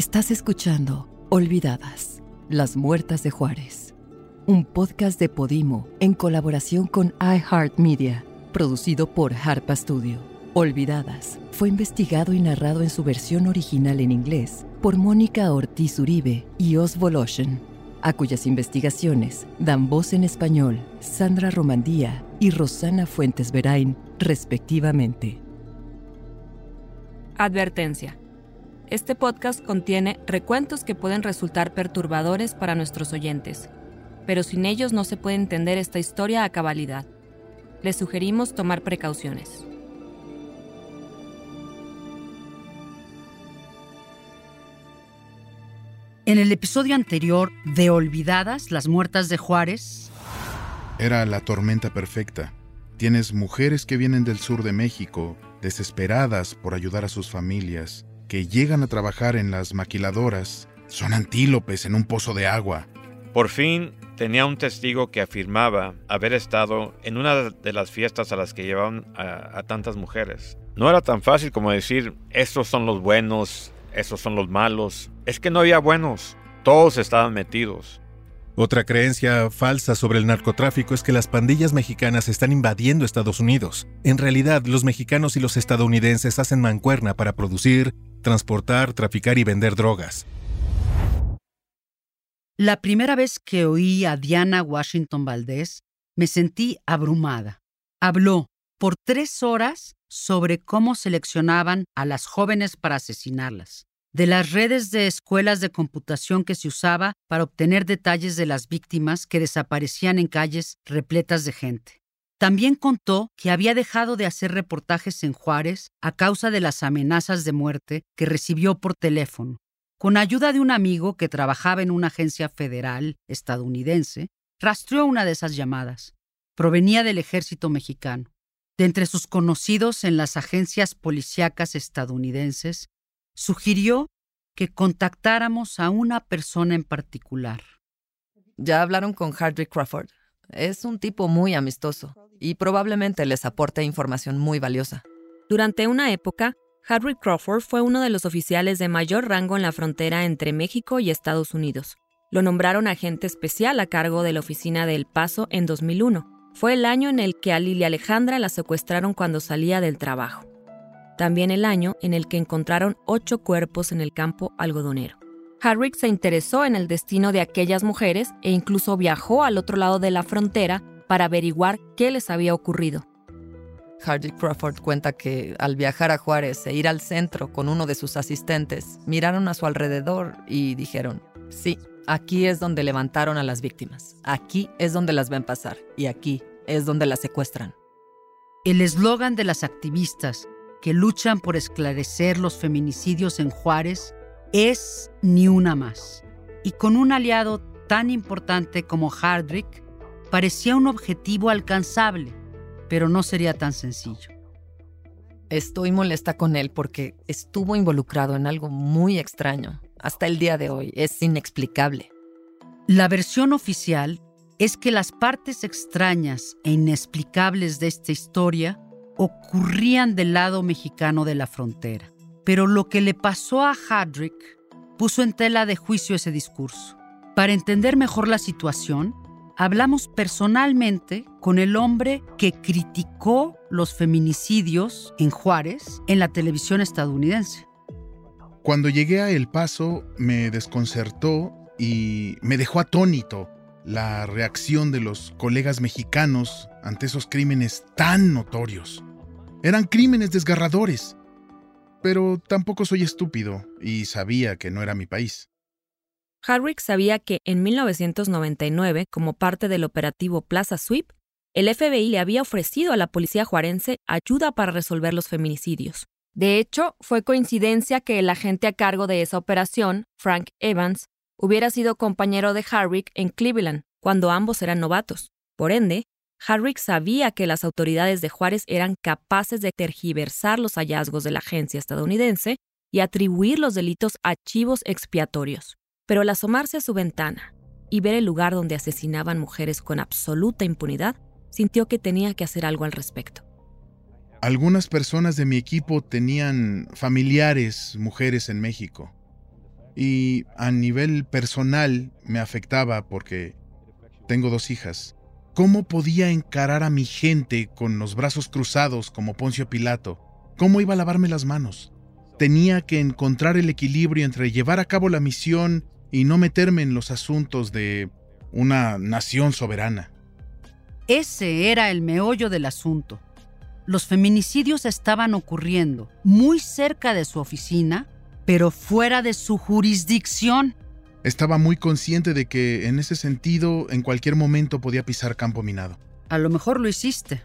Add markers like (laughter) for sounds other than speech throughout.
Estás escuchando Olvidadas, las muertas de Juárez, un podcast de Podimo en colaboración con iHeartMedia, producido por Harpa Studio. Olvidadas fue investigado y narrado en su versión original en inglés por Mónica Ortiz Uribe y Osvo Loshen, a cuyas investigaciones dan voz en español Sandra Romandía y Rosana Fuentes Verain, respectivamente. Advertencia. Este podcast contiene recuentos que pueden resultar perturbadores para nuestros oyentes, pero sin ellos no se puede entender esta historia a cabalidad. Les sugerimos tomar precauciones. En el episodio anterior de Olvidadas, las muertas de Juárez, Era la tormenta perfecta. Tienes mujeres que vienen del sur de México, desesperadas por ayudar a sus familias, que llegan a trabajar en las maquiladoras. Son antílopes en un pozo de agua. Por fin tenía un testigo que afirmaba haber estado en una de las fiestas a las que llevaban a, a tantas mujeres. No era tan fácil como decir, estos son los buenos, estos son los malos. Es que no había buenos, todos estaban metidos. Otra creencia falsa sobre el narcotráfico es que las pandillas mexicanas están invadiendo Estados Unidos. En realidad, los mexicanos y los estadounidenses hacen mancuerna para producir, transportar, traficar y vender drogas. la primera vez que oí a Diana Washington Valdés, me sentí abrumada. Habló por tres horas sobre cómo seleccionaban a las jóvenes para asesinarlas, de las redes de escuelas de computación que se usaba para obtener detalles de las víctimas que desaparecían en calles repletas de gente. También contó que había dejado de hacer reportajes en Juárez a causa de las amenazas de muerte que recibió por teléfono. Con ayuda de un amigo que trabajaba en una agencia federal estadounidense, rastreó una de esas llamadas. Provenía del ejército mexicano. De entre sus conocidos en las agencias policíacas estadounidenses, sugirió que contactáramos a una persona en particular. Ya hablaron con Hardwick Crawford. Es un tipo muy amistoso y probablemente les aporte información muy valiosa. Durante una época, Harry Crawford fue uno de los oficiales de mayor rango en la frontera entre México y Estados Unidos. Lo nombraron agente especial a cargo de la oficina de El Paso en 2001. Fue el año en el que a Lilia Alejandra la secuestraron cuando salía del trabajo. También el año en el que encontraron ocho cuerpos en el campo algodonero. Harrick se interesó en el destino de aquellas mujeres e incluso viajó al otro lado de la frontera para averiguar qué les había ocurrido. Hardwick Crawford cuenta que al viajar a Juárez e ir al centro con uno de sus asistentes, miraron a su alrededor y dijeron, sí, aquí es donde levantaron a las víctimas, aquí es donde las ven pasar y aquí es donde las secuestran. El eslogan de las activistas que luchan por esclarecer los feminicidios en Juárez es Ni una más. Y con un aliado tan importante como Hardrick, parecía un objetivo alcanzable, pero no sería tan sencillo. Estoy molesta con él porque estuvo involucrado en algo muy extraño. Hasta el día de hoy es inexplicable. La versión oficial es que las partes extrañas e inexplicables de esta historia ocurrían del lado mexicano de la frontera. Pero lo que le pasó a Hadrick puso en tela de juicio ese discurso. Para entender mejor la situación, hablamos personalmente con el hombre que criticó los feminicidios en Juárez en la televisión estadounidense. Cuando llegué a El Paso me desconcertó y me dejó atónito la reacción de los colegas mexicanos ante esos crímenes tan notorios. Eran crímenes desgarradores. Pero tampoco soy estúpido y sabía que no era mi país. Harrick sabía que en 1999, como parte del operativo Plaza Sweep, El FBI le había ofrecido a la policía juarense ayuda para resolver los feminicidios. De hecho, fue coincidencia que el agente a cargo de esa operación, Frank Evans, hubiera sido compañero de Harrick en Cleveland, cuando ambos eran novatos. Por ende, Harrick sabía que las autoridades de Juárez eran capaces de tergiversar los hallazgos de la agencia estadounidense y atribuir los delitos a chivos expiatorios. Pero al asomarse a su ventana y ver el lugar donde asesinaban mujeres con absoluta impunidad, sintió que tenía que hacer algo al respecto. Algunas personas de mi equipo tenían familiares mujeres en México. Y a nivel personal me afectaba porque tengo dos hijas. ¿Cómo podía encarar a mi gente con los brazos cruzados como Poncio Pilato? ¿Cómo iba a lavarme las manos? Tenía que encontrar el equilibrio entre llevar a cabo la misión y no meterme en los asuntos de una nación soberana. Ese era el meollo del asunto. Los feminicidios estaban ocurriendo muy cerca de su oficina, pero fuera de su jurisdicción. Estaba muy consciente de que en ese sentido en cualquier momento podía pisar campo minado. A lo mejor lo hiciste.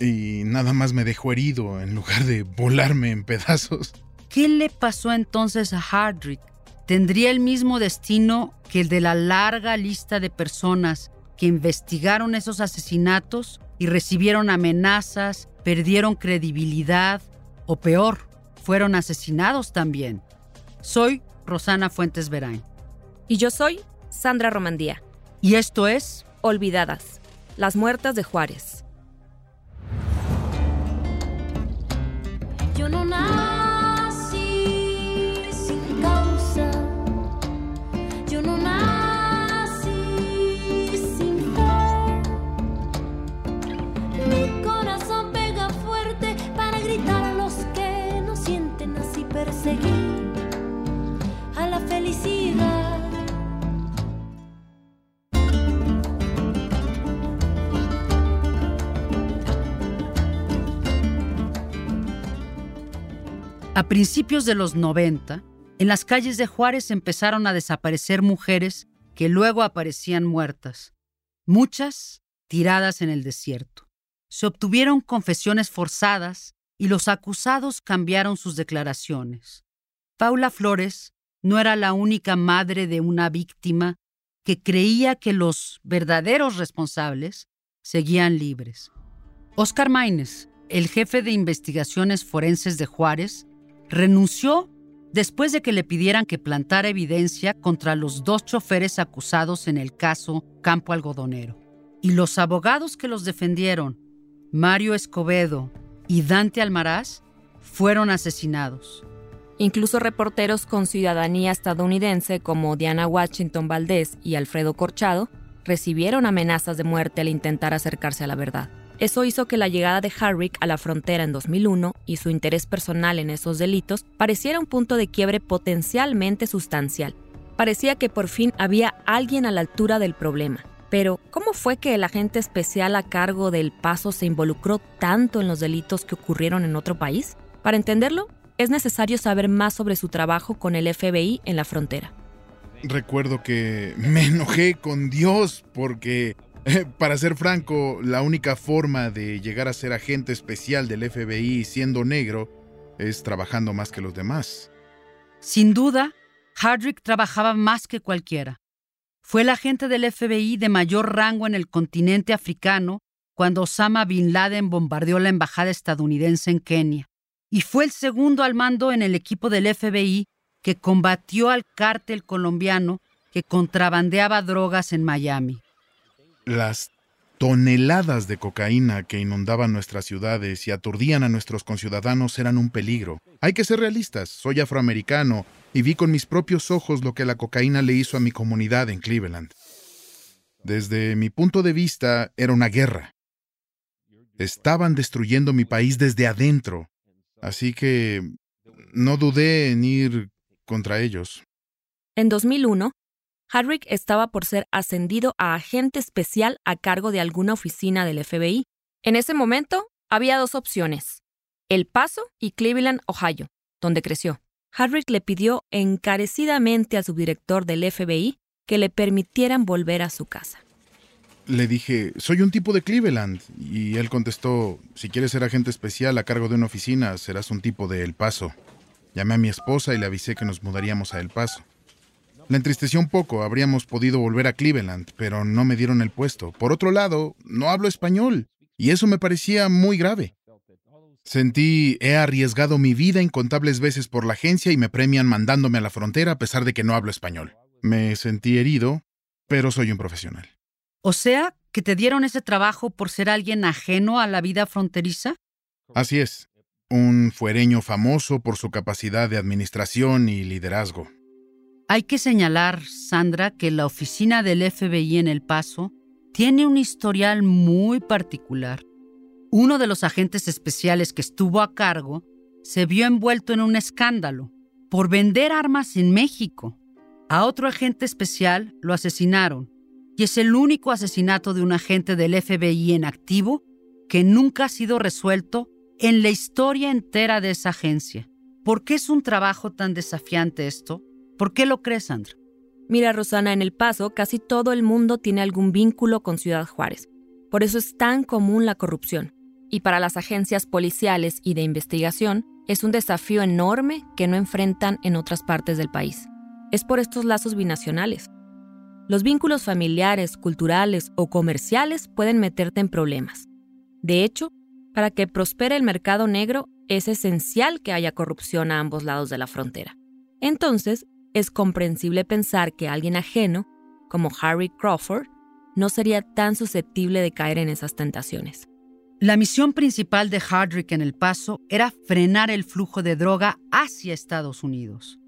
Y nada más me dejó herido en lugar de volarme en pedazos. ¿Qué le pasó entonces a Hardrick? ¿Tendría el mismo destino que el de la larga lista de personas que investigaron esos asesinatos y recibieron amenazas, perdieron credibilidad o peor, fueron asesinados también. Soy Rosana Fuentes Verain. Y yo soy Sandra Romandía. Y esto es Olvidadas, las muertas de Juárez. Yo no nací A principios de los 90, en las calles de Juárez empezaron a desaparecer mujeres que luego aparecían muertas, muchas tiradas en el desierto. Se obtuvieron confesiones forzadas y los acusados cambiaron sus declaraciones. Paula Flores no era la única madre de una víctima que creía que los verdaderos responsables seguían libres. Oscar Maines, el jefe de investigaciones forenses de Juárez, renunció después de que le pidieran que plantara evidencia contra los dos choferes acusados en el caso Campo Algodonero. Y los abogados que los defendieron, Mario Escobedo y Dante Almaraz, fueron asesinados. Incluso reporteros con ciudadanía estadounidense como Diana Washington Valdés y Alfredo Corchado recibieron amenazas de muerte al intentar acercarse a la verdad. Eso hizo que la llegada de Harrick a la frontera en 2001 y su interés personal en esos delitos pareciera un punto de quiebre potencialmente sustancial. Parecía que por fin había alguien a la altura del problema. Pero, ¿cómo fue que el agente especial a cargo del paso se involucró tanto en los delitos que ocurrieron en otro país? Para entenderlo, es necesario saber más sobre su trabajo con el FBI en la frontera. Recuerdo que me enojé con Dios porque, (laughs) para ser franco, la única forma de llegar a ser agente especial del FBI siendo negro es trabajando más que los demás. Sin duda, Hardrick trabajaba más que cualquiera. Fue el agente del FBI de mayor rango en el continente africano cuando Osama Bin Laden bombardeó la embajada estadounidense en Kenia. Y fue el segundo al mando en el equipo del FBI que combatió al cártel colombiano que contrabandeaba drogas en Miami. Las toneladas de cocaína que inundaban nuestras ciudades y aturdían a nuestros conciudadanos eran un peligro. Hay que ser realistas, soy afroamericano y vi con mis propios ojos lo que la cocaína le hizo a mi comunidad en Cleveland. Desde mi punto de vista, era una guerra. Estaban destruyendo mi país desde adentro, así que no dudé en ir contra ellos. En 2001, Harrick estaba por ser ascendido a agente especial a cargo de alguna oficina del FBI. En ese momento, había dos opciones, El Paso y Cleveland, Ohio, donde creció. Harrick le pidió encarecidamente al subdirector del FBI que le permitieran volver a su casa. Le dije, soy un tipo de Cleveland. Y él contestó, si quieres ser agente especial a cargo de una oficina, serás un tipo de El Paso. Llamé a mi esposa y le avisé que nos mudaríamos a El Paso. La entristeció un poco, habríamos podido volver a Cleveland, pero no me dieron el puesto. Por otro lado, no hablo español, y eso me parecía muy grave. Sentí, he arriesgado mi vida incontables veces por la agencia y me premian mandándome a la frontera a pesar de que no hablo español. Me sentí herido, pero soy un profesional. O sea, que te dieron ese trabajo por ser alguien ajeno a la vida fronteriza. Así es, un fuereño famoso por su capacidad de administración y liderazgo. Hay que señalar, Sandra, que la oficina del FBI en El Paso tiene un historial muy particular. Uno de los agentes especiales que estuvo a cargo se vio envuelto en un escándalo por vender armas en México. A otro agente especial lo asesinaron y es el único asesinato de un agente del FBI en activo que nunca ha sido resuelto en la historia entera de esa agencia. ¿Por qué es un trabajo tan desafiante esto? ¿Por qué lo crees, Sandra? Mira, Rosana, en El Paso casi todo el mundo tiene algún vínculo con Ciudad Juárez. Por eso es tan común la corrupción. Y para las agencias policiales y de investigación es un desafío enorme que no enfrentan en otras partes del país. Es por estos lazos binacionales. Los vínculos familiares, culturales o comerciales pueden meterte en problemas. De hecho, para que prospere el mercado negro es esencial que haya corrupción a ambos lados de la frontera. Entonces, es comprensible pensar que alguien ajeno, como Harry Crawford, no sería tan susceptible de caer en esas tentaciones. La misión principal de Hardrick en El Paso era frenar el flujo de droga hacia Estados Unidos.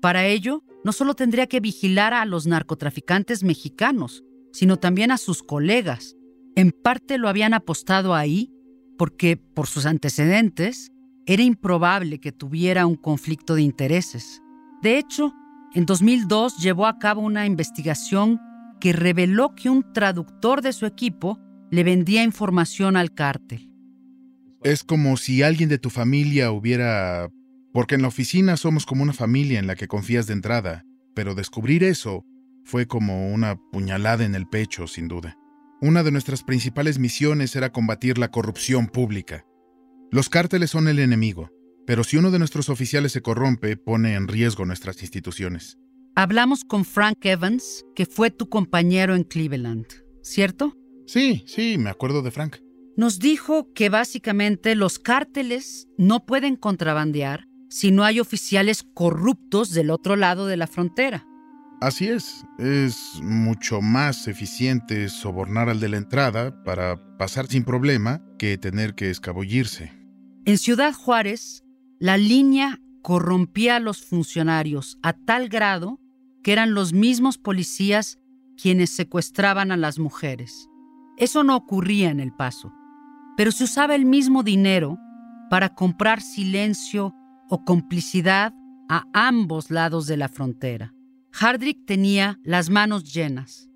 Para ello, no solo tendría que vigilar a los narcotraficantes mexicanos, sino también a sus colegas. En parte lo habían apostado ahí porque, por sus antecedentes, era improbable que tuviera un conflicto de intereses. De hecho, en 2002 llevó a cabo una investigación que reveló que un traductor de su equipo le vendía información al cártel. Es como si alguien de tu familia hubiera... Porque en la oficina somos como una familia en la que confías de entrada, pero descubrir eso fue como una puñalada en el pecho, sin duda. Una de nuestras principales misiones era combatir la corrupción pública. Los cárteles son el enemigo, pero si uno de nuestros oficiales se corrompe, pone en riesgo nuestras instituciones. Hablamos con Frank Evans, que fue tu compañero en Cleveland, ¿cierto? Sí, sí, me acuerdo de Frank. Nos dijo que básicamente los cárteles no pueden contrabandear si no hay oficiales corruptos del otro lado de la frontera. Así es, es mucho más eficiente sobornar al de la entrada para pasar sin problema que tener que escabullirse. En Ciudad Juárez, la línea corrompía a los funcionarios a tal grado que eran los mismos policías quienes secuestraban a las mujeres. Eso no ocurría en El Paso, pero se usaba el mismo dinero para comprar silencio o complicidad a ambos lados de la frontera. Hardrick tenía las manos llenas,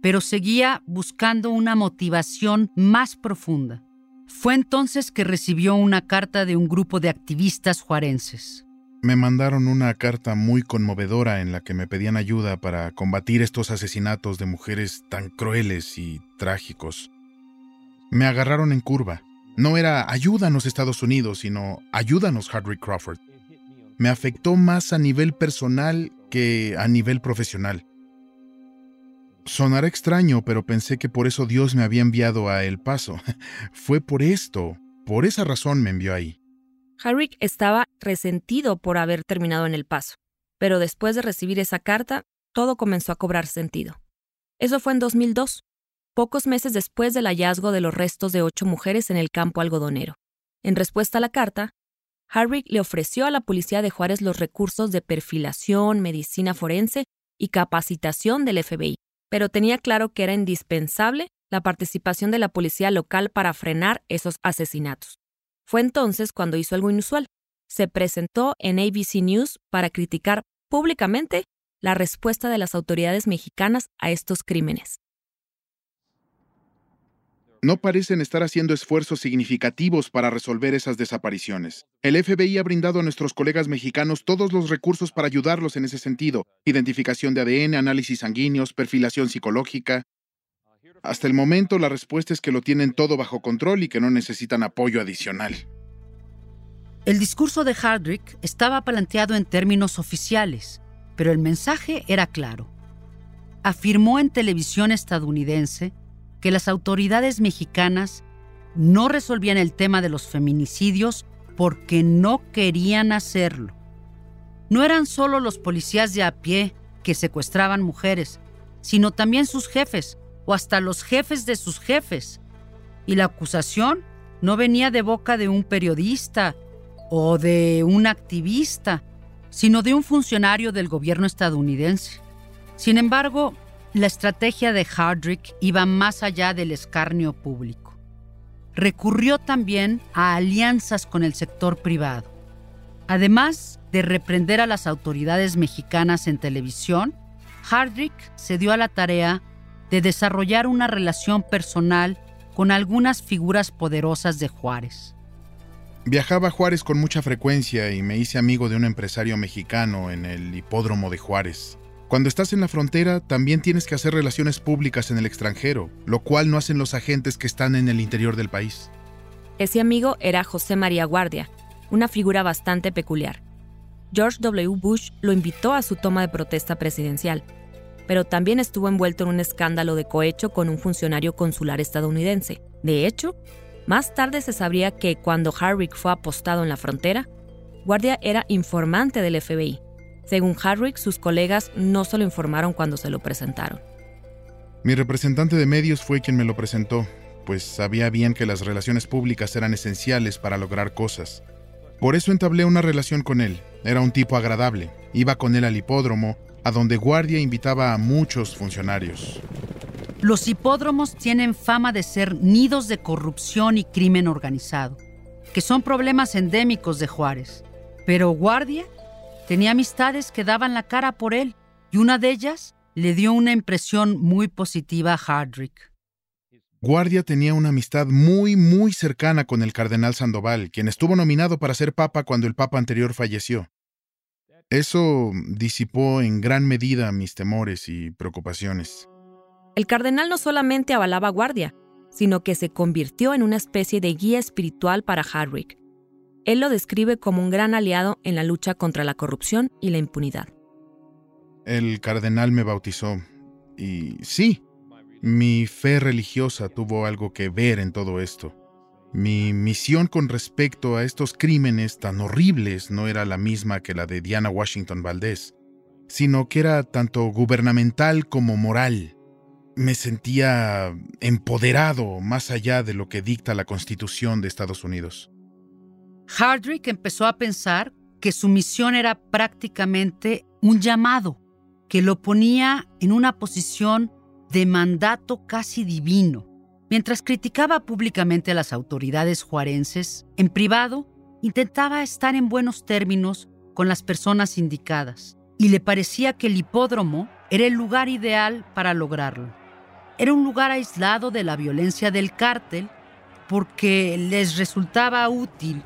pero seguía buscando una motivación más profunda. Fue entonces que recibió una carta de un grupo de activistas juarenses. Me mandaron una carta muy conmovedora en la que me pedían ayuda para combatir estos asesinatos de mujeres tan crueles y trágicos. Me agarraron en curva. No era ayúdanos Estados Unidos, sino ayúdanos Hardwick Crawford. Me afectó más a nivel personal que a nivel profesional. Sonará extraño, pero pensé que por eso Dios me había enviado a El Paso. (laughs) Fue por esto, por esa razón me envió ahí. Harrick estaba resentido por haber terminado en El Paso, pero después de recibir esa carta, todo comenzó a cobrar sentido. Eso fue en 2002, pocos meses después del hallazgo de los restos de ocho mujeres en el campo algodonero. En respuesta a la carta, Harrick le ofreció a la policía de Juárez los recursos de perfilación, medicina forense y capacitación del FBI pero tenía claro que era indispensable la participación de la policía local para frenar esos asesinatos. Fue entonces cuando hizo algo inusual. Se presentó en ABC News para criticar públicamente la respuesta de las autoridades mexicanas a estos crímenes no parecen estar haciendo esfuerzos significativos para resolver esas desapariciones. El FBI ha brindado a nuestros colegas mexicanos todos los recursos para ayudarlos en ese sentido. Identificación de ADN, análisis sanguíneos, perfilación psicológica. Hasta el momento la respuesta es que lo tienen todo bajo control y que no necesitan apoyo adicional. El discurso de Hardrick estaba planteado en términos oficiales, pero el mensaje era claro. Afirmó en televisión estadounidense que las autoridades mexicanas no resolvían el tema de los feminicidios porque no querían hacerlo. No eran solo los policías de a pie que secuestraban mujeres, sino también sus jefes o hasta los jefes de sus jefes. Y la acusación no venía de boca de un periodista o de un activista, sino de un funcionario del gobierno estadounidense. Sin embargo, la estrategia de Hardrick iba más allá del escarnio público. Recurrió también a alianzas con el sector privado. Además de reprender a las autoridades mexicanas en televisión, Hardrick se dio a la tarea de desarrollar una relación personal con algunas figuras poderosas de Juárez. Viajaba a Juárez con mucha frecuencia y me hice amigo de un empresario mexicano en el hipódromo de Juárez. Cuando estás en la frontera, también tienes que hacer relaciones públicas en el extranjero, lo cual no hacen los agentes que están en el interior del país. Ese amigo era José María Guardia, una figura bastante peculiar. George W. Bush lo invitó a su toma de protesta presidencial, pero también estuvo envuelto en un escándalo de cohecho con un funcionario consular estadounidense. De hecho, más tarde se sabría que cuando Harrick fue apostado en la frontera, Guardia era informante del FBI. Según Harrick, sus colegas no se lo informaron cuando se lo presentaron. Mi representante de medios fue quien me lo presentó, pues sabía bien que las relaciones públicas eran esenciales para lograr cosas. Por eso entablé una relación con él. Era un tipo agradable. Iba con él al hipódromo, a donde Guardia invitaba a muchos funcionarios. Los hipódromos tienen fama de ser nidos de corrupción y crimen organizado, que son problemas endémicos de Juárez. Pero Guardia tenía amistades que daban la cara por él, y una de ellas le dio una impresión muy positiva a Hardrick. Guardia tenía una amistad muy, muy cercana con el cardenal Sandoval, quien estuvo nominado para ser papa cuando el papa anterior falleció. Eso disipó en gran medida mis temores y preocupaciones. El cardenal no solamente avalaba guardia, sino que se convirtió en una especie de guía espiritual para Hardwick. Él lo describe como un gran aliado en la lucha contra la corrupción y la impunidad. El cardenal me bautizó. Y sí, mi fe religiosa tuvo algo que ver en todo esto. Mi misión con respecto a estos crímenes tan horribles no era la misma que la de Diana Washington Valdés, sino que era tanto gubernamental como moral me sentía empoderado más allá de lo que dicta la Constitución de Estados Unidos. Hardrick empezó a pensar que su misión era prácticamente un llamado que lo ponía en una posición de mandato casi divino. Mientras criticaba públicamente a las autoridades juarenses, en privado intentaba estar en buenos términos con las personas indicadas y le parecía que el hipódromo era el lugar ideal para lograrlo. Era un lugar aislado de la violencia del cártel porque les resultaba útil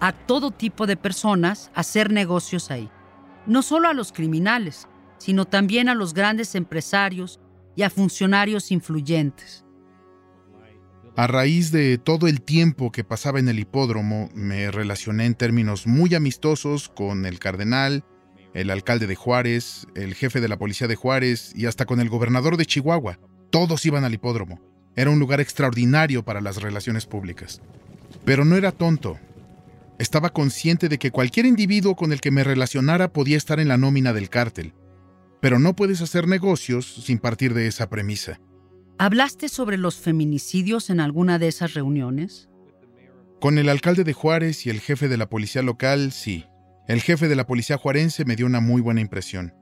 a todo tipo de personas hacer negocios ahí. No solo a los criminales, sino también a los grandes empresarios y a funcionarios influyentes. A raíz de todo el tiempo que pasaba en el hipódromo, me relacioné en términos muy amistosos con el cardenal, el alcalde de Juárez, el jefe de la policía de Juárez y hasta con el gobernador de Chihuahua. Todos iban al hipódromo. Era un lugar extraordinario para las relaciones públicas. Pero no era tonto. Estaba consciente de que cualquier individuo con el que me relacionara podía estar en la nómina del cártel. Pero no puedes hacer negocios sin partir de esa premisa. ¿Hablaste sobre los feminicidios en alguna de esas reuniones? Con el alcalde de Juárez y el jefe de la policía local, sí. El jefe de la policía juarense me dio una muy buena impresión.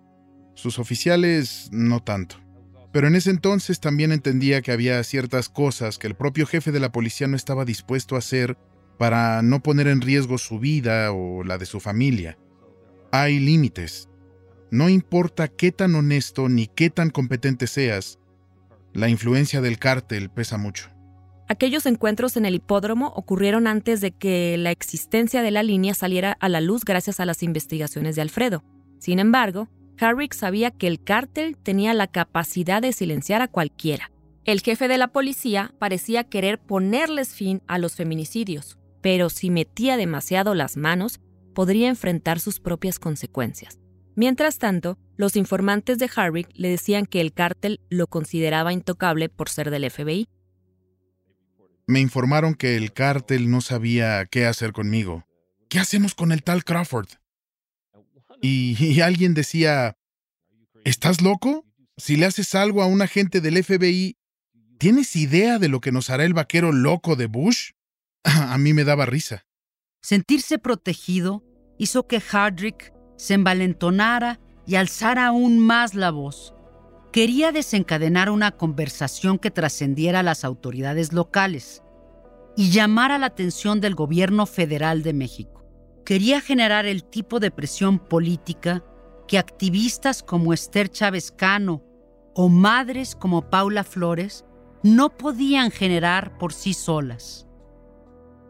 Sus oficiales, no tanto. Pero en ese entonces también entendía que había ciertas cosas que el propio jefe de la policía no estaba dispuesto a hacer para no poner en riesgo su vida o la de su familia. Hay límites. No importa qué tan honesto ni qué tan competente seas, la influencia del cártel pesa mucho. Aquellos encuentros en el hipódromo ocurrieron antes de que la existencia de la línea saliera a la luz gracias a las investigaciones de Alfredo. Sin embargo, Harrick sabía que el cártel tenía la capacidad de silenciar a cualquiera. El jefe de la policía parecía querer ponerles fin a los feminicidios, pero si metía demasiado las manos, podría enfrentar sus propias consecuencias. Mientras tanto, los informantes de Harvick le decían que el cártel lo consideraba intocable por ser del FBI. Me informaron que el cártel no sabía qué hacer conmigo. ¿Qué hacemos con el tal Crawford? Y, y alguien decía, ¿estás loco? Si le haces algo a un agente del FBI, ¿tienes idea de lo que nos hará el vaquero loco de Bush? (laughs) A mí me daba risa. Sentirse protegido hizo que Hardrick se envalentonara y alzara aún más la voz. Quería desencadenar una conversación que trascendiera a las autoridades locales y llamara la atención del gobierno federal de México. Quería generar el tipo de presión política que activistas como Esther Chávez Cano o madres como Paula Flores no podían generar por sí solas.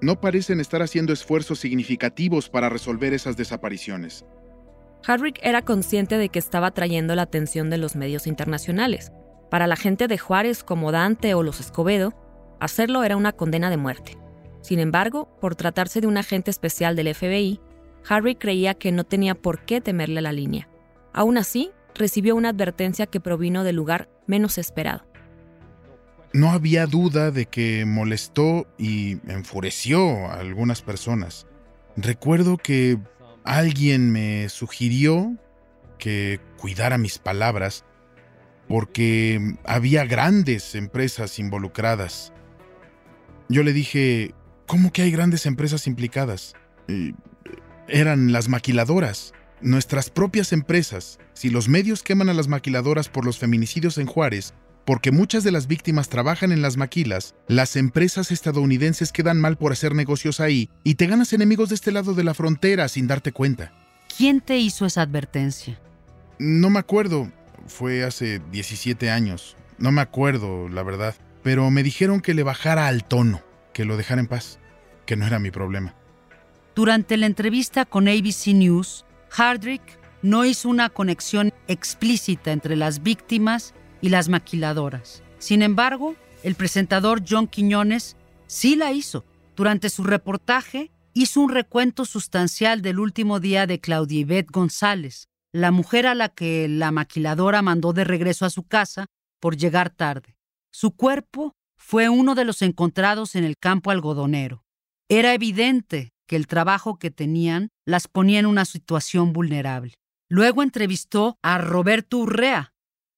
No parecen estar haciendo esfuerzos significativos para resolver esas desapariciones. Harrick era consciente de que estaba trayendo la atención de los medios internacionales. Para la gente de Juárez como Dante o los Escobedo, hacerlo era una condena de muerte. Sin embargo, por tratarse de un agente especial del FBI, Harry creía que no tenía por qué temerle la línea. Aún así, recibió una advertencia que provino del lugar menos esperado. No había duda de que molestó y enfureció a algunas personas. Recuerdo que alguien me sugirió que cuidara mis palabras porque había grandes empresas involucradas. Yo le dije, ¿cómo que hay grandes empresas implicadas? eran las maquiladoras, nuestras propias empresas. Si los medios queman a las maquiladoras por los feminicidios en Juárez, porque muchas de las víctimas trabajan en las maquilas, las empresas estadounidenses quedan mal por hacer negocios ahí y te ganas enemigos de este lado de la frontera sin darte cuenta. ¿Quién te hizo esa advertencia? No me acuerdo. Fue hace 17 años. No me acuerdo, la verdad. Pero me dijeron que le bajara al tono, que lo dejara en paz, que no era mi problema. Durante la entrevista con ABC News, Hardrick no hizo una conexión explícita entre las víctimas y las maquiladoras. Sin embargo, el presentador John Quiñones sí la hizo. Durante su reportaje, hizo un recuento sustancial del último día de Claudia Yvette González, la mujer a la que la maquiladora mandó de regreso a su casa por llegar tarde. Su cuerpo fue uno de los encontrados en el campo algodonero. Era evidente que el trabajo que tenían las ponía en una situación vulnerable. Luego entrevistó a Roberto Urrea,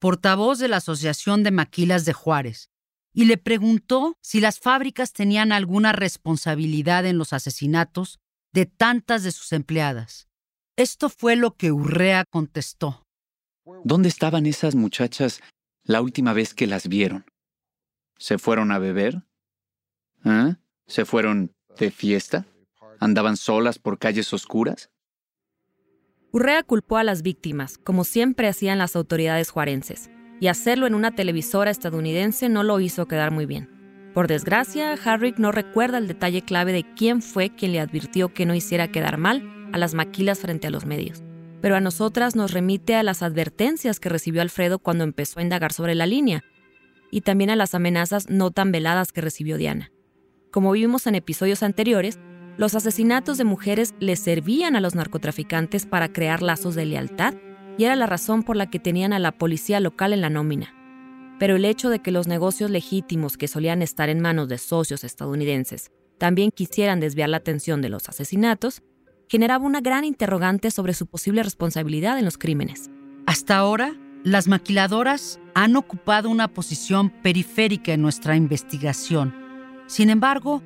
portavoz de la Asociación de Maquilas de Juárez, y le preguntó si las fábricas tenían alguna responsabilidad en los asesinatos de tantas de sus empleadas. Esto fue lo que Urrea contestó. ¿Dónde estaban esas muchachas la última vez que las vieron? ¿Se fueron a beber? ¿Ah? ¿Se fueron de fiesta? ¿Andaban solas por calles oscuras? Urrea culpó a las víctimas, como siempre hacían las autoridades juarenses, y hacerlo en una televisora estadounidense no lo hizo quedar muy bien. Por desgracia, Harrick no recuerda el detalle clave de quién fue quien le advirtió que no hiciera quedar mal a las maquilas frente a los medios. Pero a nosotras nos remite a las advertencias que recibió Alfredo cuando empezó a indagar sobre la línea, y también a las amenazas no tan veladas que recibió Diana. Como vimos en episodios anteriores, los asesinatos de mujeres les servían a los narcotraficantes para crear lazos de lealtad y era la razón por la que tenían a la policía local en la nómina. Pero el hecho de que los negocios legítimos que solían estar en manos de socios estadounidenses también quisieran desviar la atención de los asesinatos, generaba una gran interrogante sobre su posible responsabilidad en los crímenes. Hasta ahora, las maquiladoras han ocupado una posición periférica en nuestra investigación. Sin embargo,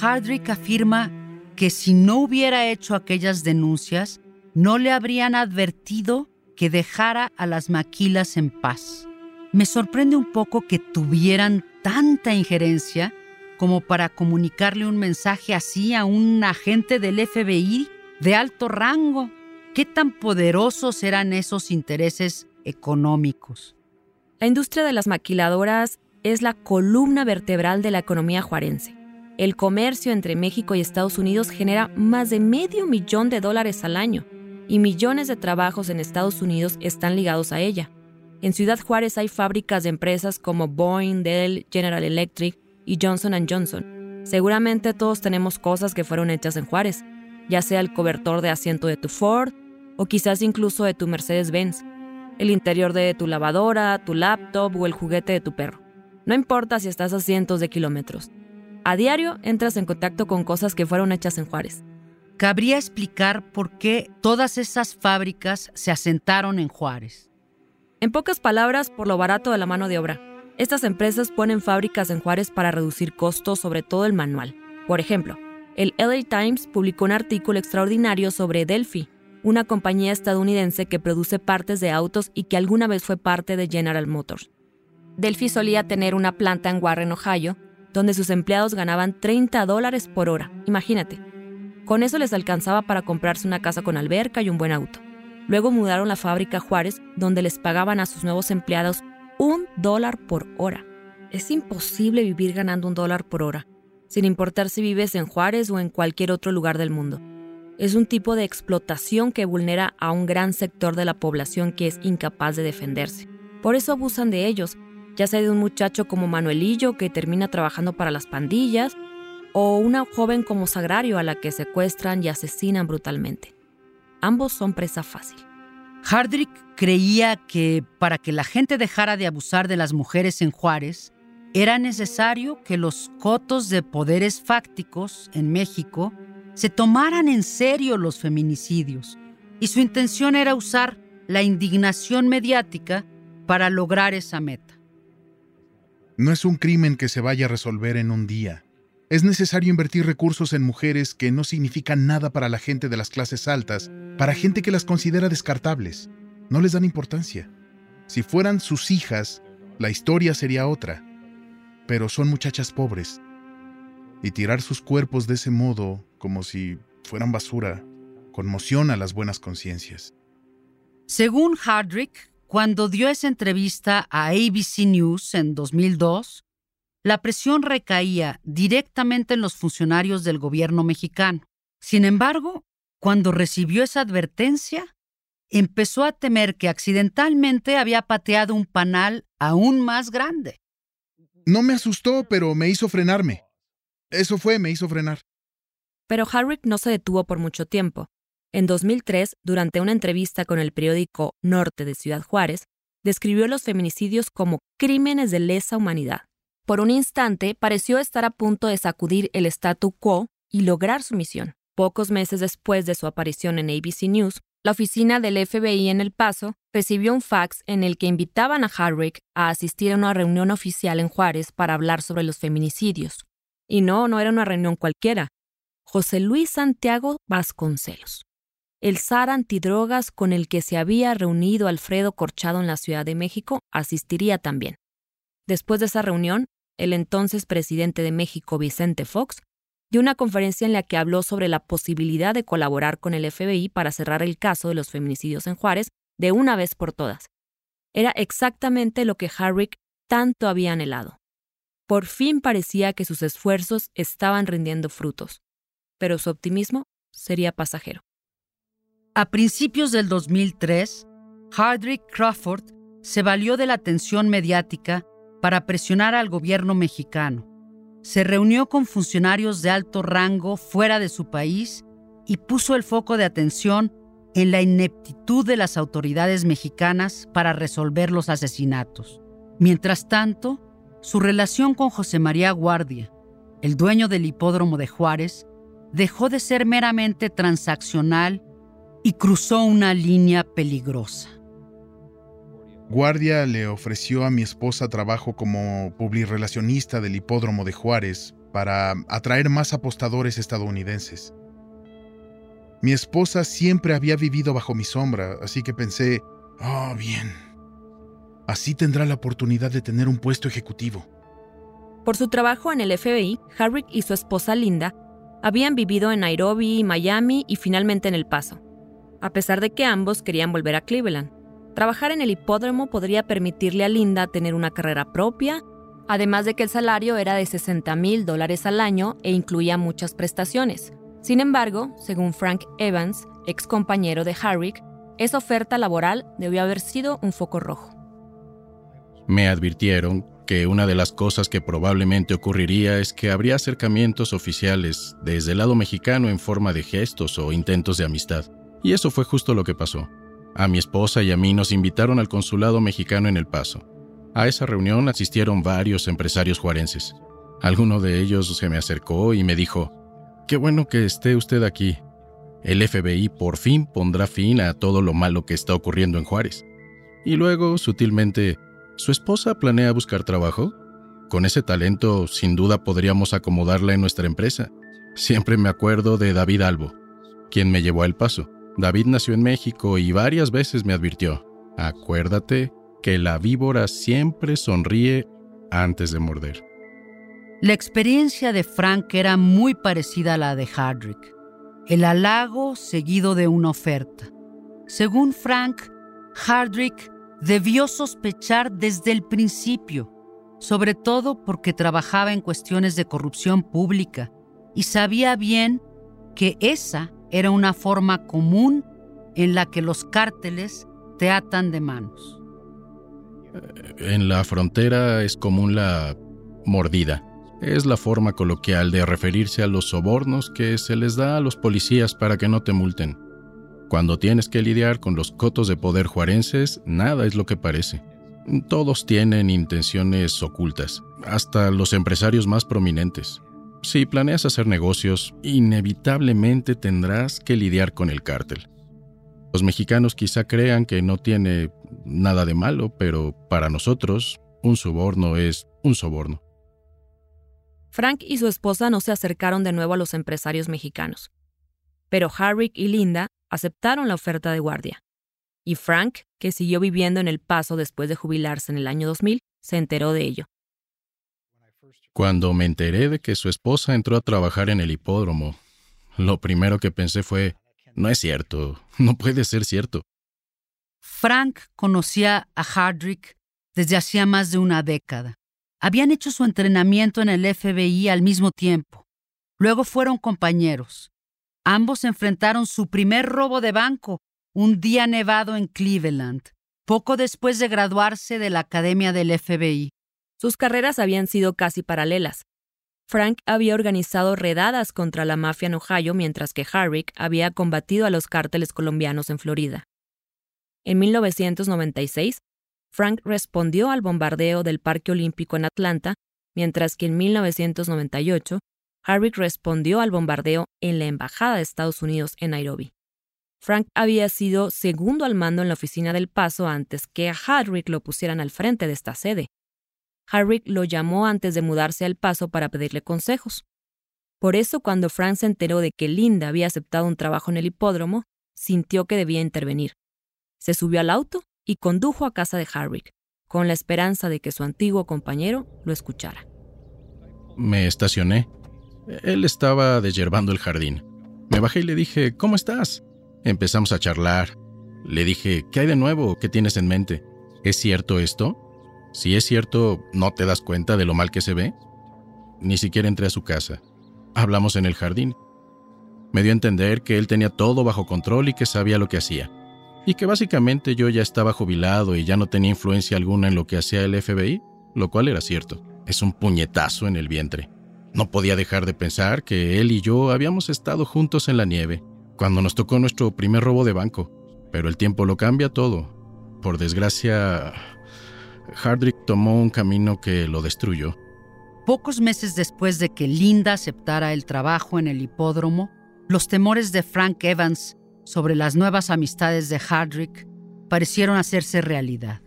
Hardrick afirma que si no hubiera hecho aquellas denuncias, no le habrían advertido que dejara a las maquilas en paz. Me sorprende un poco que tuvieran tanta injerencia como para comunicarle un mensaje así a un agente del FBI de alto rango. ¿Qué tan poderosos eran esos intereses económicos? La industria de las maquiladoras es la columna vertebral de la economía juarense. El comercio entre México y Estados Unidos genera más de medio millón de dólares al año y millones de trabajos en Estados Unidos están ligados a ella. En Ciudad Juárez hay fábricas de empresas como Boeing, Dell, General Electric y Johnson ⁇ Johnson. Seguramente todos tenemos cosas que fueron hechas en Juárez, ya sea el cobertor de asiento de tu Ford o quizás incluso de tu Mercedes-Benz, el interior de tu lavadora, tu laptop o el juguete de tu perro. No importa si estás a cientos de kilómetros. A diario entras en contacto con cosas que fueron hechas en Juárez. Cabría explicar por qué todas esas fábricas se asentaron en Juárez. En pocas palabras, por lo barato de la mano de obra. Estas empresas ponen fábricas en Juárez para reducir costos, sobre todo el manual. Por ejemplo, el LA Times publicó un artículo extraordinario sobre Delphi, una compañía estadounidense que produce partes de autos y que alguna vez fue parte de General Motors. Delphi solía tener una planta en Warren, Ohio, donde sus empleados ganaban 30 dólares por hora. Imagínate. Con eso les alcanzaba para comprarse una casa con alberca y un buen auto. Luego mudaron la fábrica a Juárez, donde les pagaban a sus nuevos empleados un dólar por hora. Es imposible vivir ganando un dólar por hora, sin importar si vives en Juárez o en cualquier otro lugar del mundo. Es un tipo de explotación que vulnera a un gran sector de la población que es incapaz de defenderse. Por eso abusan de ellos, ya sea de un muchacho como Manuelillo que termina trabajando para las pandillas, o una joven como Sagrario a la que secuestran y asesinan brutalmente. Ambos son presa fácil. Hardrick creía que para que la gente dejara de abusar de las mujeres en Juárez, era necesario que los cotos de poderes fácticos en México se tomaran en serio los feminicidios, y su intención era usar la indignación mediática para lograr esa meta. No es un crimen que se vaya a resolver en un día. Es necesario invertir recursos en mujeres que no significan nada para la gente de las clases altas, para gente que las considera descartables. No les dan importancia. Si fueran sus hijas, la historia sería otra. Pero son muchachas pobres. Y tirar sus cuerpos de ese modo, como si fueran basura, conmociona las buenas conciencias. Según Hardrick, cuando dio esa entrevista a ABC News en 2002, la presión recaía directamente en los funcionarios del gobierno mexicano. Sin embargo, cuando recibió esa advertencia, empezó a temer que accidentalmente había pateado un panal aún más grande. No me asustó, pero me hizo frenarme. Eso fue, me hizo frenar. Pero Harrick no se detuvo por mucho tiempo. En 2003, durante una entrevista con el periódico Norte de Ciudad Juárez, describió los feminicidios como crímenes de lesa humanidad. Por un instante pareció estar a punto de sacudir el statu quo y lograr su misión. Pocos meses después de su aparición en ABC News, la oficina del FBI en El Paso recibió un fax en el que invitaban a Harrick a asistir a una reunión oficial en Juárez para hablar sobre los feminicidios. Y no, no era una reunión cualquiera. José Luis Santiago Vasconcelos, el zar antidrogas con el que se había reunido Alfredo Corchado en la Ciudad de México, asistiría también. Después de esa reunión, el entonces presidente de México, Vicente Fox, dio una conferencia en la que habló sobre la posibilidad de colaborar con el FBI para cerrar el caso de los feminicidios en Juárez de una vez por todas. Era exactamente lo que Harrick tanto había anhelado. Por fin parecía que sus esfuerzos estaban rindiendo frutos, pero su optimismo sería pasajero. A principios del 2003, Hardrick Crawford se valió de la atención mediática para presionar al gobierno mexicano. Se reunió con funcionarios de alto rango fuera de su país y puso el foco de atención en la ineptitud de las autoridades mexicanas para resolver los asesinatos. Mientras tanto, su relación con José María Guardia, el dueño del hipódromo de Juárez, dejó de ser meramente transaccional y cruzó una línea peligrosa. Guardia le ofreció a mi esposa trabajo como publirelacionista del hipódromo de Juárez para atraer más apostadores estadounidenses. Mi esposa siempre había vivido bajo mi sombra, así que pensé, oh, bien, así tendrá la oportunidad de tener un puesto ejecutivo. Por su trabajo en el FBI, Harrick y su esposa Linda habían vivido en Nairobi, Miami y finalmente en El Paso, a pesar de que ambos querían volver a Cleveland. Trabajar en el hipódromo podría permitirle a Linda tener una carrera propia, además de que el salario era de 60 mil dólares al año e incluía muchas prestaciones. Sin embargo, según Frank Evans, ex compañero de Harrick, esa oferta laboral debió haber sido un foco rojo. Me advirtieron que una de las cosas que probablemente ocurriría es que habría acercamientos oficiales desde el lado mexicano en forma de gestos o intentos de amistad. Y eso fue justo lo que pasó. A mi esposa y a mí nos invitaron al consulado mexicano en El Paso. A esa reunión asistieron varios empresarios juarenses. Alguno de ellos se me acercó y me dijo, Qué bueno que esté usted aquí. El FBI por fin pondrá fin a todo lo malo que está ocurriendo en Juárez. Y luego, sutilmente, ¿Su esposa planea buscar trabajo? Con ese talento, sin duda podríamos acomodarla en nuestra empresa. Siempre me acuerdo de David Albo, quien me llevó al paso. David nació en México y varias veces me advirtió, acuérdate que la víbora siempre sonríe antes de morder. La experiencia de Frank era muy parecida a la de Hardrick. El halago seguido de una oferta. Según Frank, Hardrick debió sospechar desde el principio, sobre todo porque trabajaba en cuestiones de corrupción pública y sabía bien que esa era una forma común en la que los cárteles te atan de manos. En la frontera es común la mordida. Es la forma coloquial de referirse a los sobornos que se les da a los policías para que no te multen. Cuando tienes que lidiar con los cotos de poder juarenses, nada es lo que parece. Todos tienen intenciones ocultas, hasta los empresarios más prominentes. Si planeas hacer negocios, inevitablemente tendrás que lidiar con el cártel. Los mexicanos quizá crean que no tiene nada de malo, pero para nosotros, un soborno es un soborno. Frank y su esposa no se acercaron de nuevo a los empresarios mexicanos, pero Harrick y Linda aceptaron la oferta de guardia. Y Frank, que siguió viviendo en El Paso después de jubilarse en el año 2000, se enteró de ello. Cuando me enteré de que su esposa entró a trabajar en el hipódromo, lo primero que pensé fue, no es cierto, no puede ser cierto. Frank conocía a Hardrick desde hacía más de una década. Habían hecho su entrenamiento en el FBI al mismo tiempo. Luego fueron compañeros. Ambos enfrentaron su primer robo de banco un día nevado en Cleveland, poco después de graduarse de la Academia del FBI. Sus carreras habían sido casi paralelas. Frank había organizado redadas contra la mafia en Ohio mientras que Harrick había combatido a los cárteles colombianos en Florida. En 1996, Frank respondió al bombardeo del Parque Olímpico en Atlanta, mientras que en 1998 Harrick respondió al bombardeo en la Embajada de Estados Unidos en Nairobi. Frank había sido segundo al mando en la oficina del Paso antes que a Harrick lo pusieran al frente de esta sede. Harrick lo llamó antes de mudarse al Paso para pedirle consejos. Por eso, cuando Frank se enteró de que Linda había aceptado un trabajo en el hipódromo, sintió que debía intervenir. Se subió al auto y condujo a casa de Harrick, con la esperanza de que su antiguo compañero lo escuchara. Me estacioné él estaba desyerbando el jardín. Me bajé y le dije, ¿cómo estás? Empezamos a charlar. Le dije, ¿qué hay de nuevo? ¿Qué tienes en mente? ¿Es cierto esto? Si es cierto, ¿no te das cuenta de lo mal que se ve? Ni siquiera entré a su casa. Hablamos en el jardín. Me dio a entender que él tenía todo bajo control y que sabía lo que hacía. Y que básicamente yo ya estaba jubilado y ya no tenía influencia alguna en lo que hacía el FBI, lo cual era cierto. Es un puñetazo en el vientre. No podía dejar de pensar que él y yo habíamos estado juntos en la nieve, cuando nos tocó nuestro primer robo de banco. Pero el tiempo lo cambia todo. Por desgracia, Hardrick tomó un camino que lo destruyó. Pocos meses después de que Linda aceptara el trabajo en el hipódromo, los temores de Frank Evans sobre las nuevas amistades de Hardrick parecieron hacerse realidad.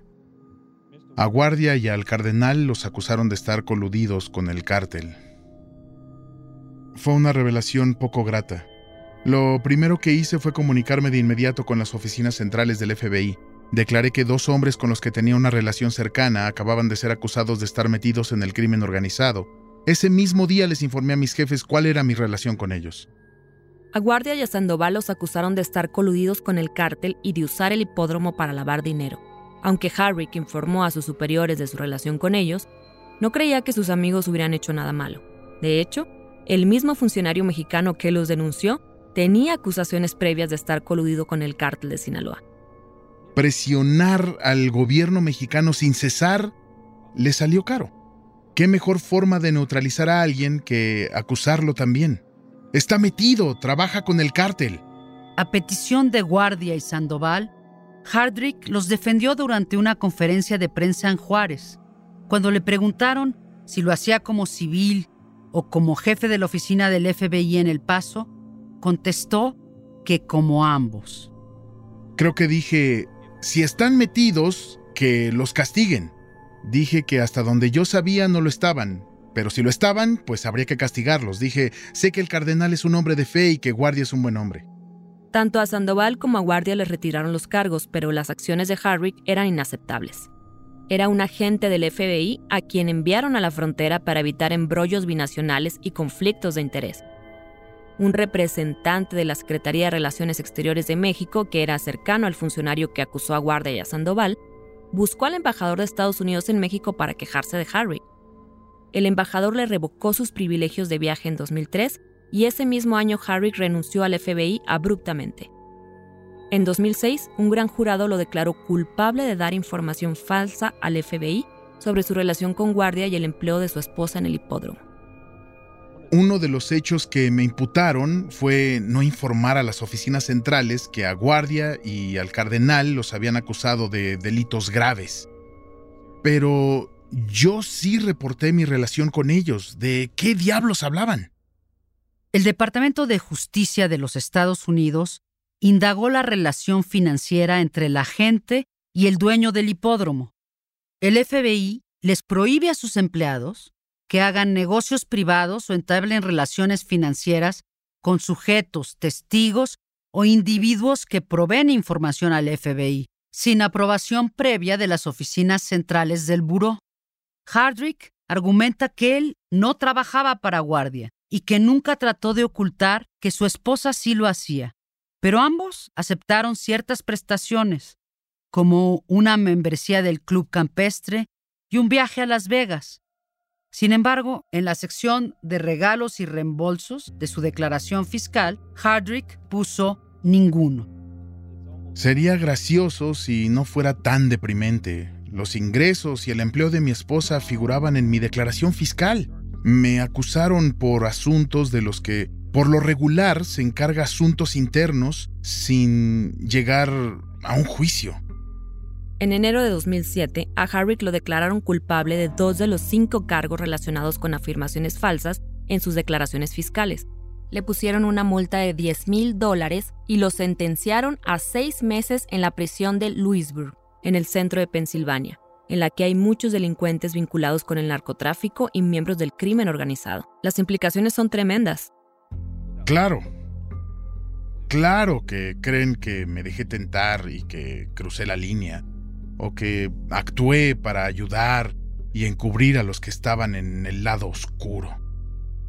A Guardia y al Cardenal los acusaron de estar coludidos con el cártel fue una revelación poco grata. Lo primero que hice fue comunicarme de inmediato con las oficinas centrales del FBI. Declaré que dos hombres con los que tenía una relación cercana acababan de ser acusados de estar metidos en el crimen organizado. Ese mismo día les informé a mis jefes cuál era mi relación con ellos. A Guardia y a Sandoval los acusaron de estar coludidos con el cártel y de usar el hipódromo para lavar dinero. Aunque Harry, que informó a sus superiores de su relación con ellos, no creía que sus amigos hubieran hecho nada malo. De hecho, el mismo funcionario mexicano que los denunció tenía acusaciones previas de estar coludido con el cártel de Sinaloa. Presionar al gobierno mexicano sin cesar le salió caro. ¿Qué mejor forma de neutralizar a alguien que acusarlo también? Está metido, trabaja con el cártel. A petición de Guardia y Sandoval, Hardrick los defendió durante una conferencia de prensa en Juárez. Cuando le preguntaron si lo hacía como civil o como jefe de la oficina del FBI en El Paso, contestó que como ambos. Creo que dije, si están metidos, que los castiguen. Dije que hasta donde yo sabía no lo estaban, pero si lo estaban, pues habría que castigarlos. Dije, sé que el cardenal es un hombre de fe y que Guardia es un buen hombre. Tanto a Sandoval como a Guardia les retiraron los cargos, pero las acciones de Harrick eran inaceptables. Era un agente del FBI a quien enviaron a la frontera para evitar embrollos binacionales y conflictos de interés. Un representante de la Secretaría de Relaciones Exteriores de México, que era cercano al funcionario que acusó a Guardia y a Sandoval, buscó al embajador de Estados Unidos en México para quejarse de Harrick. El embajador le revocó sus privilegios de viaje en 2003 y ese mismo año Harrick renunció al FBI abruptamente. En 2006, un gran jurado lo declaró culpable de dar información falsa al FBI sobre su relación con Guardia y el empleo de su esposa en el hipódromo. Uno de los hechos que me imputaron fue no informar a las oficinas centrales que a Guardia y al Cardenal los habían acusado de delitos graves. Pero yo sí reporté mi relación con ellos. ¿De qué diablos hablaban? El Departamento de Justicia de los Estados Unidos indagó la relación financiera entre la agente y el dueño del hipódromo. El FBI les prohíbe a sus empleados que hagan negocios privados o entablen relaciones financieras con sujetos, testigos o individuos que proveen información al FBI, sin aprobación previa de las oficinas centrales del buró. Hardrick argumenta que él no trabajaba para guardia y que nunca trató de ocultar que su esposa sí lo hacía. Pero ambos aceptaron ciertas prestaciones, como una membresía del Club Campestre y un viaje a Las Vegas. Sin embargo, en la sección de regalos y reembolsos de su declaración fiscal, Hardrick puso ninguno. Sería gracioso si no fuera tan deprimente. Los ingresos y el empleo de mi esposa figuraban en mi declaración fiscal. Me acusaron por asuntos de los que por lo regular se encarga asuntos internos sin llegar a un juicio. En enero de 2007, a Harrick lo declararon culpable de dos de los cinco cargos relacionados con afirmaciones falsas en sus declaraciones fiscales. Le pusieron una multa de 10 mil dólares y lo sentenciaron a seis meses en la prisión de Louisburg, en el centro de Pensilvania, en la que hay muchos delincuentes vinculados con el narcotráfico y miembros del crimen organizado. Las implicaciones son tremendas. Claro. Claro que creen que me dejé tentar y que crucé la línea, o que actué para ayudar y encubrir a los que estaban en el lado oscuro.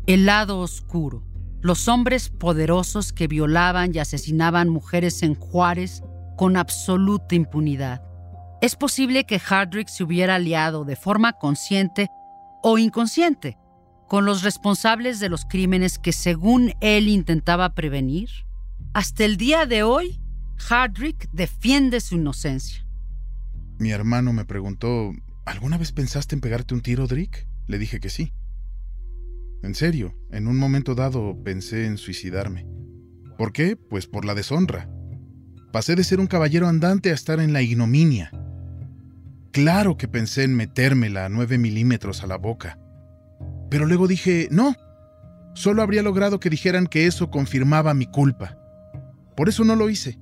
El lado oscuro. Los hombres poderosos que violaban y asesinaban mujeres en Juárez con absoluta impunidad. Es posible que Hardrick se hubiera aliado de forma consciente o inconsciente con los responsables de los crímenes que según él intentaba prevenir. Hasta el día de hoy, Hardrick defiende su inocencia. Mi hermano me preguntó, ¿alguna vez pensaste en pegarte un tiro, Drick? Le dije que sí. En serio, en un momento dado pensé en suicidarme. ¿Por qué? Pues por la deshonra. Pasé de ser un caballero andante a estar en la ignominia. Claro que pensé en metérmela a nueve milímetros a la boca. Pero luego dije, no, solo habría logrado que dijeran que eso confirmaba mi culpa. Por eso no lo hice.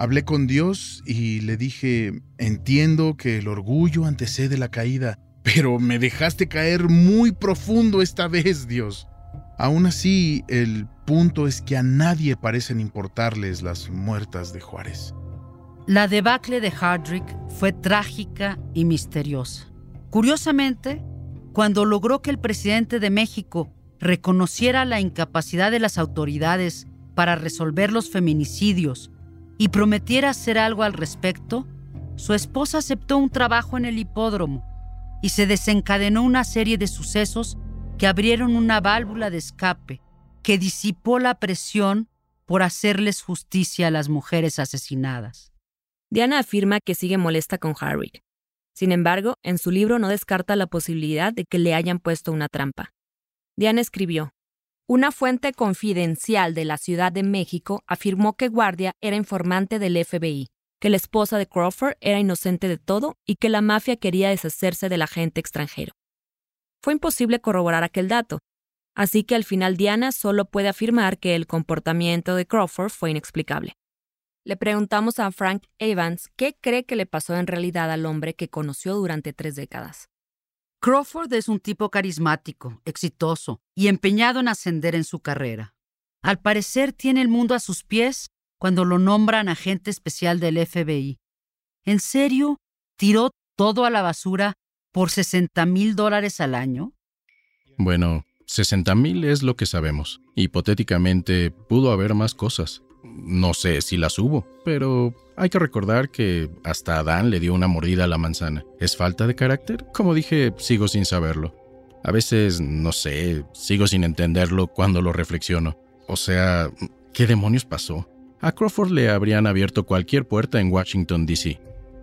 Hablé con Dios y le dije, entiendo que el orgullo antecede la caída, pero me dejaste caer muy profundo esta vez, Dios. Aún así, el punto es que a nadie parecen importarles las muertas de Juárez. La debacle de Hardrick fue trágica y misteriosa. Curiosamente, cuando logró que el presidente de México reconociera la incapacidad de las autoridades para resolver los feminicidios y prometiera hacer algo al respecto, su esposa aceptó un trabajo en el hipódromo y se desencadenó una serie de sucesos que abrieron una válvula de escape que disipó la presión por hacerles justicia a las mujeres asesinadas. Diana afirma que sigue molesta con Harry. Sin embargo, en su libro no descarta la posibilidad de que le hayan puesto una trampa. Diana escribió, una fuente confidencial de la Ciudad de México afirmó que Guardia era informante del FBI, que la esposa de Crawford era inocente de todo y que la mafia quería deshacerse del agente extranjero. Fue imposible corroborar aquel dato, así que al final Diana solo puede afirmar que el comportamiento de Crawford fue inexplicable. Le preguntamos a Frank Evans qué cree que le pasó en realidad al hombre que conoció durante tres décadas. Crawford es un tipo carismático, exitoso y empeñado en ascender en su carrera. Al parecer tiene el mundo a sus pies cuando lo nombran agente especial del FBI. ¿En serio? ¿Tiró todo a la basura por 60 mil dólares al año? Bueno, 60 mil es lo que sabemos. Hipotéticamente, pudo haber más cosas. No sé si las hubo, pero hay que recordar que hasta Adán le dio una mordida a la manzana. ¿Es falta de carácter? Como dije, sigo sin saberlo. A veces, no sé, sigo sin entenderlo cuando lo reflexiono. O sea, ¿qué demonios pasó? A Crawford le habrían abierto cualquier puerta en Washington, D.C.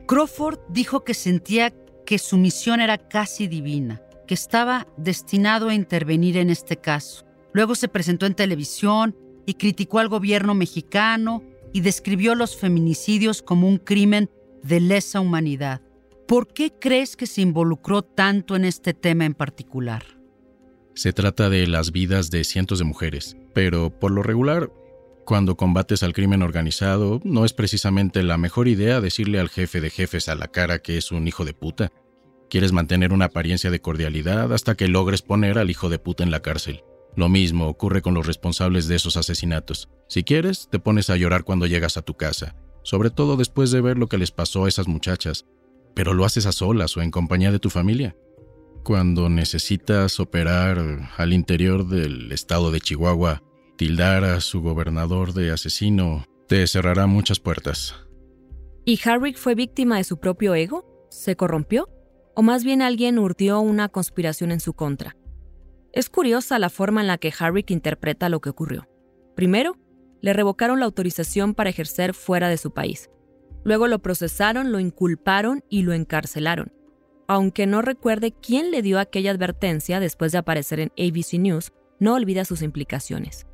Crawford dijo que sentía que su misión era casi divina, que estaba destinado a intervenir en este caso. Luego se presentó en televisión y criticó al gobierno mexicano y describió los feminicidios como un crimen de lesa humanidad. ¿Por qué crees que se involucró tanto en este tema en particular? Se trata de las vidas de cientos de mujeres, pero por lo regular, cuando combates al crimen organizado, no es precisamente la mejor idea decirle al jefe de jefes a la cara que es un hijo de puta. Quieres mantener una apariencia de cordialidad hasta que logres poner al hijo de puta en la cárcel. Lo mismo ocurre con los responsables de esos asesinatos. Si quieres, te pones a llorar cuando llegas a tu casa, sobre todo después de ver lo que les pasó a esas muchachas, pero lo haces a solas o en compañía de tu familia. Cuando necesitas operar al interior del estado de Chihuahua, tildar a su gobernador de asesino te cerrará muchas puertas. ¿Y Harrick fue víctima de su propio ego? ¿Se corrompió? ¿O más bien alguien urdió una conspiración en su contra? Es curiosa la forma en la que Harrick interpreta lo que ocurrió. Primero, le revocaron la autorización para ejercer fuera de su país. Luego lo procesaron, lo inculparon y lo encarcelaron. Aunque no recuerde quién le dio aquella advertencia después de aparecer en ABC News, no olvida sus implicaciones.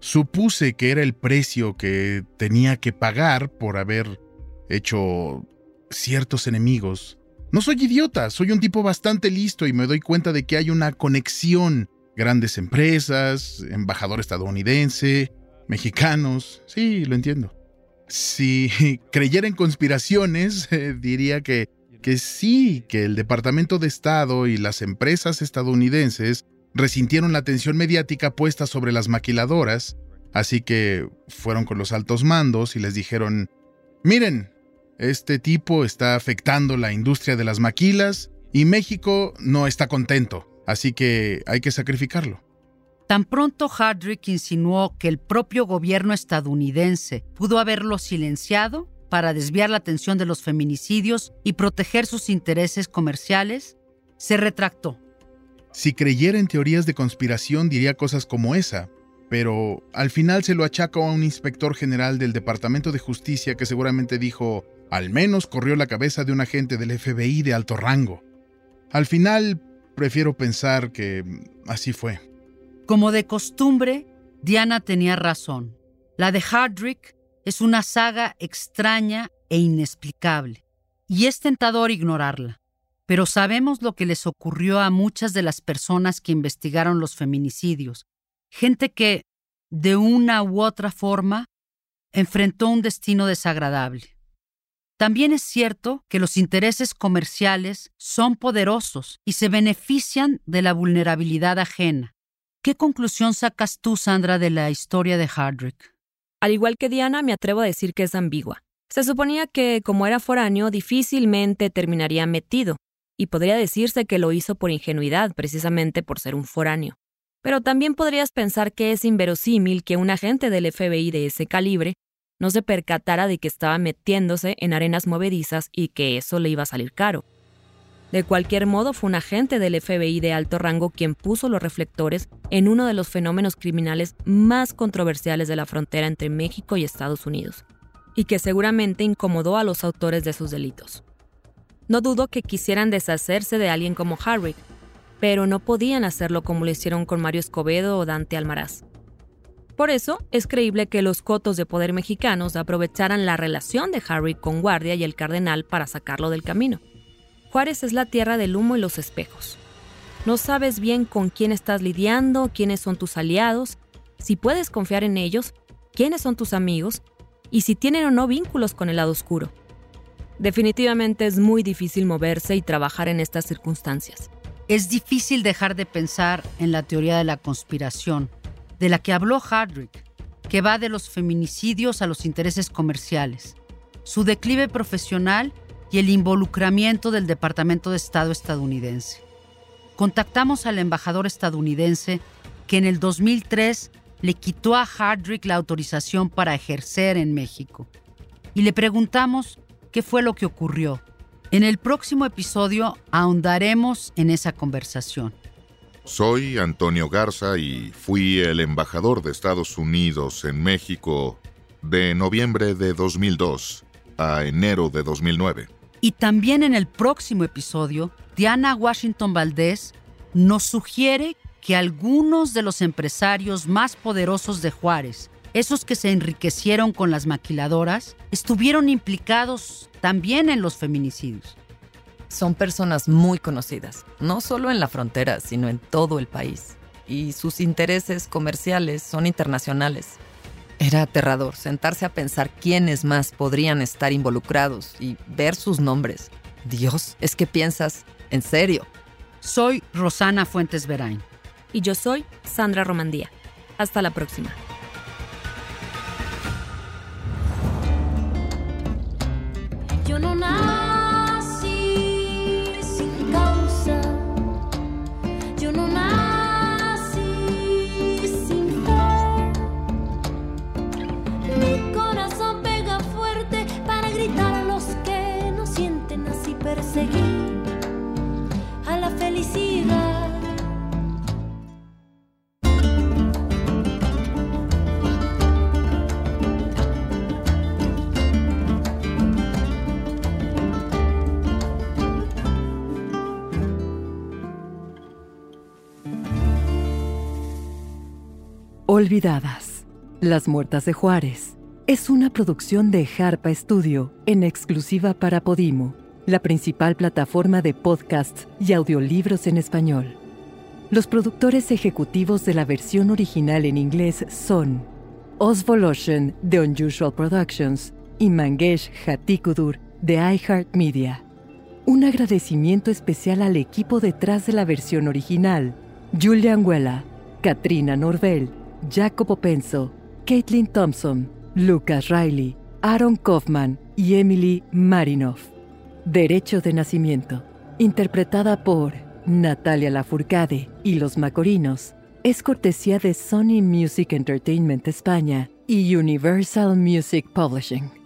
Supuse que era el precio que tenía que pagar por haber hecho ciertos enemigos no soy idiota, soy un tipo bastante listo y me doy cuenta de que hay una conexión. Grandes empresas, embajador estadounidense, mexicanos, sí, lo entiendo. Si (laughs) creyera conspiraciones, (laughs) eh, diría que, que sí, que el Departamento de Estado y las empresas estadounidenses resintieron la atención mediática puesta sobre las maquiladoras, así que fueron con los altos mandos y les dijeron, miren, este tipo está afectando la industria de las maquilas y México no está contento, así que hay que sacrificarlo. Tan pronto Hardrick insinuó que el propio gobierno estadounidense pudo haberlo silenciado para desviar la atención de los feminicidios y proteger sus intereses comerciales, se retractó. Si creyera en teorías de conspiración diría cosas como esa, pero al final se lo achaca a un inspector general del Departamento de Justicia que seguramente dijo, al menos corrió la cabeza de un agente del FBI de alto rango. Al final, prefiero pensar que así fue. Como de costumbre, Diana tenía razón. La de Hardrick es una saga extraña e inexplicable, y es tentador ignorarla. Pero sabemos lo que les ocurrió a muchas de las personas que investigaron los feminicidios, gente que, de una u otra forma, enfrentó un destino desagradable. También es cierto que los intereses comerciales son poderosos y se benefician de la vulnerabilidad ajena. ¿Qué conclusión sacas tú, Sandra, de la historia de Hardrick? Al igual que Diana, me atrevo a decir que es ambigua. Se suponía que, como era foráneo, difícilmente terminaría metido, y podría decirse que lo hizo por ingenuidad, precisamente por ser un foráneo. Pero también podrías pensar que es inverosímil que un agente del FBI de ese calibre no se percatara de que estaba metiéndose en arenas movedizas y que eso le iba a salir caro. De cualquier modo, fue un agente del FBI de alto rango quien puso los reflectores en uno de los fenómenos criminales más controversiales de la frontera entre México y Estados Unidos, y que seguramente incomodó a los autores de sus delitos. No dudo que quisieran deshacerse de alguien como Harry, pero no podían hacerlo como lo hicieron con Mario Escobedo o Dante Almaraz. Por eso, es creíble que los cotos de poder mexicanos aprovecharan la relación de Harry con Guardia y el Cardenal para sacarlo del camino. Juárez es la tierra del humo y los espejos. No sabes bien con quién estás lidiando, quiénes son tus aliados, si puedes confiar en ellos, quiénes son tus amigos y si tienen o no vínculos con el lado oscuro. Definitivamente es muy difícil moverse y trabajar en estas circunstancias. Es difícil dejar de pensar en la teoría de la conspiración, de la que habló Hardrick, que va de los feminicidios a los intereses comerciales, su declive profesional y el involucramiento del Departamento de Estado estadounidense. Contactamos al embajador estadounidense que en el 2003 le quitó a Hardrick la autorización para ejercer en México y le preguntamos qué fue lo que ocurrió. En el próximo episodio ahondaremos en esa conversación. Soy Antonio Garza y fui el embajador de Estados Unidos en México de noviembre de 2002 a enero de 2009. Y también en el próximo episodio, Diana Washington Valdés nos sugiere que algunos de los empresarios más poderosos de Juárez, esos que se enriquecieron con las maquiladoras, estuvieron implicados también en los feminicidios. Son personas muy conocidas, no solo en la frontera, sino en todo el país. Y sus intereses comerciales son internacionales. Era aterrador sentarse a pensar quiénes más podrían estar involucrados y ver sus nombres. Dios, es que piensas, en serio. Soy Rosana Fuentes Verain. Y yo soy Sandra Romandía. Hasta la próxima. Yo no nací Olvidadas. Las Muertas de Juárez. Es una producción de Harpa Studio en exclusiva para Podimo, la principal plataforma de podcasts y audiolibros en español. Los productores ejecutivos de la versión original en inglés son Osvoloshen de Unusual Productions y Mangesh Hatikudur de iHeartMedia. Un agradecimiento especial al equipo detrás de la versión original: Julian Huela, Katrina Norvel, Jacopo Penso, Caitlin Thompson, Lucas Riley, Aaron Kaufman y Emily Marinoff. Derecho de nacimiento, interpretada por Natalia Lafourcade y Los Macorinos, es cortesía de Sony Music Entertainment España y Universal Music Publishing.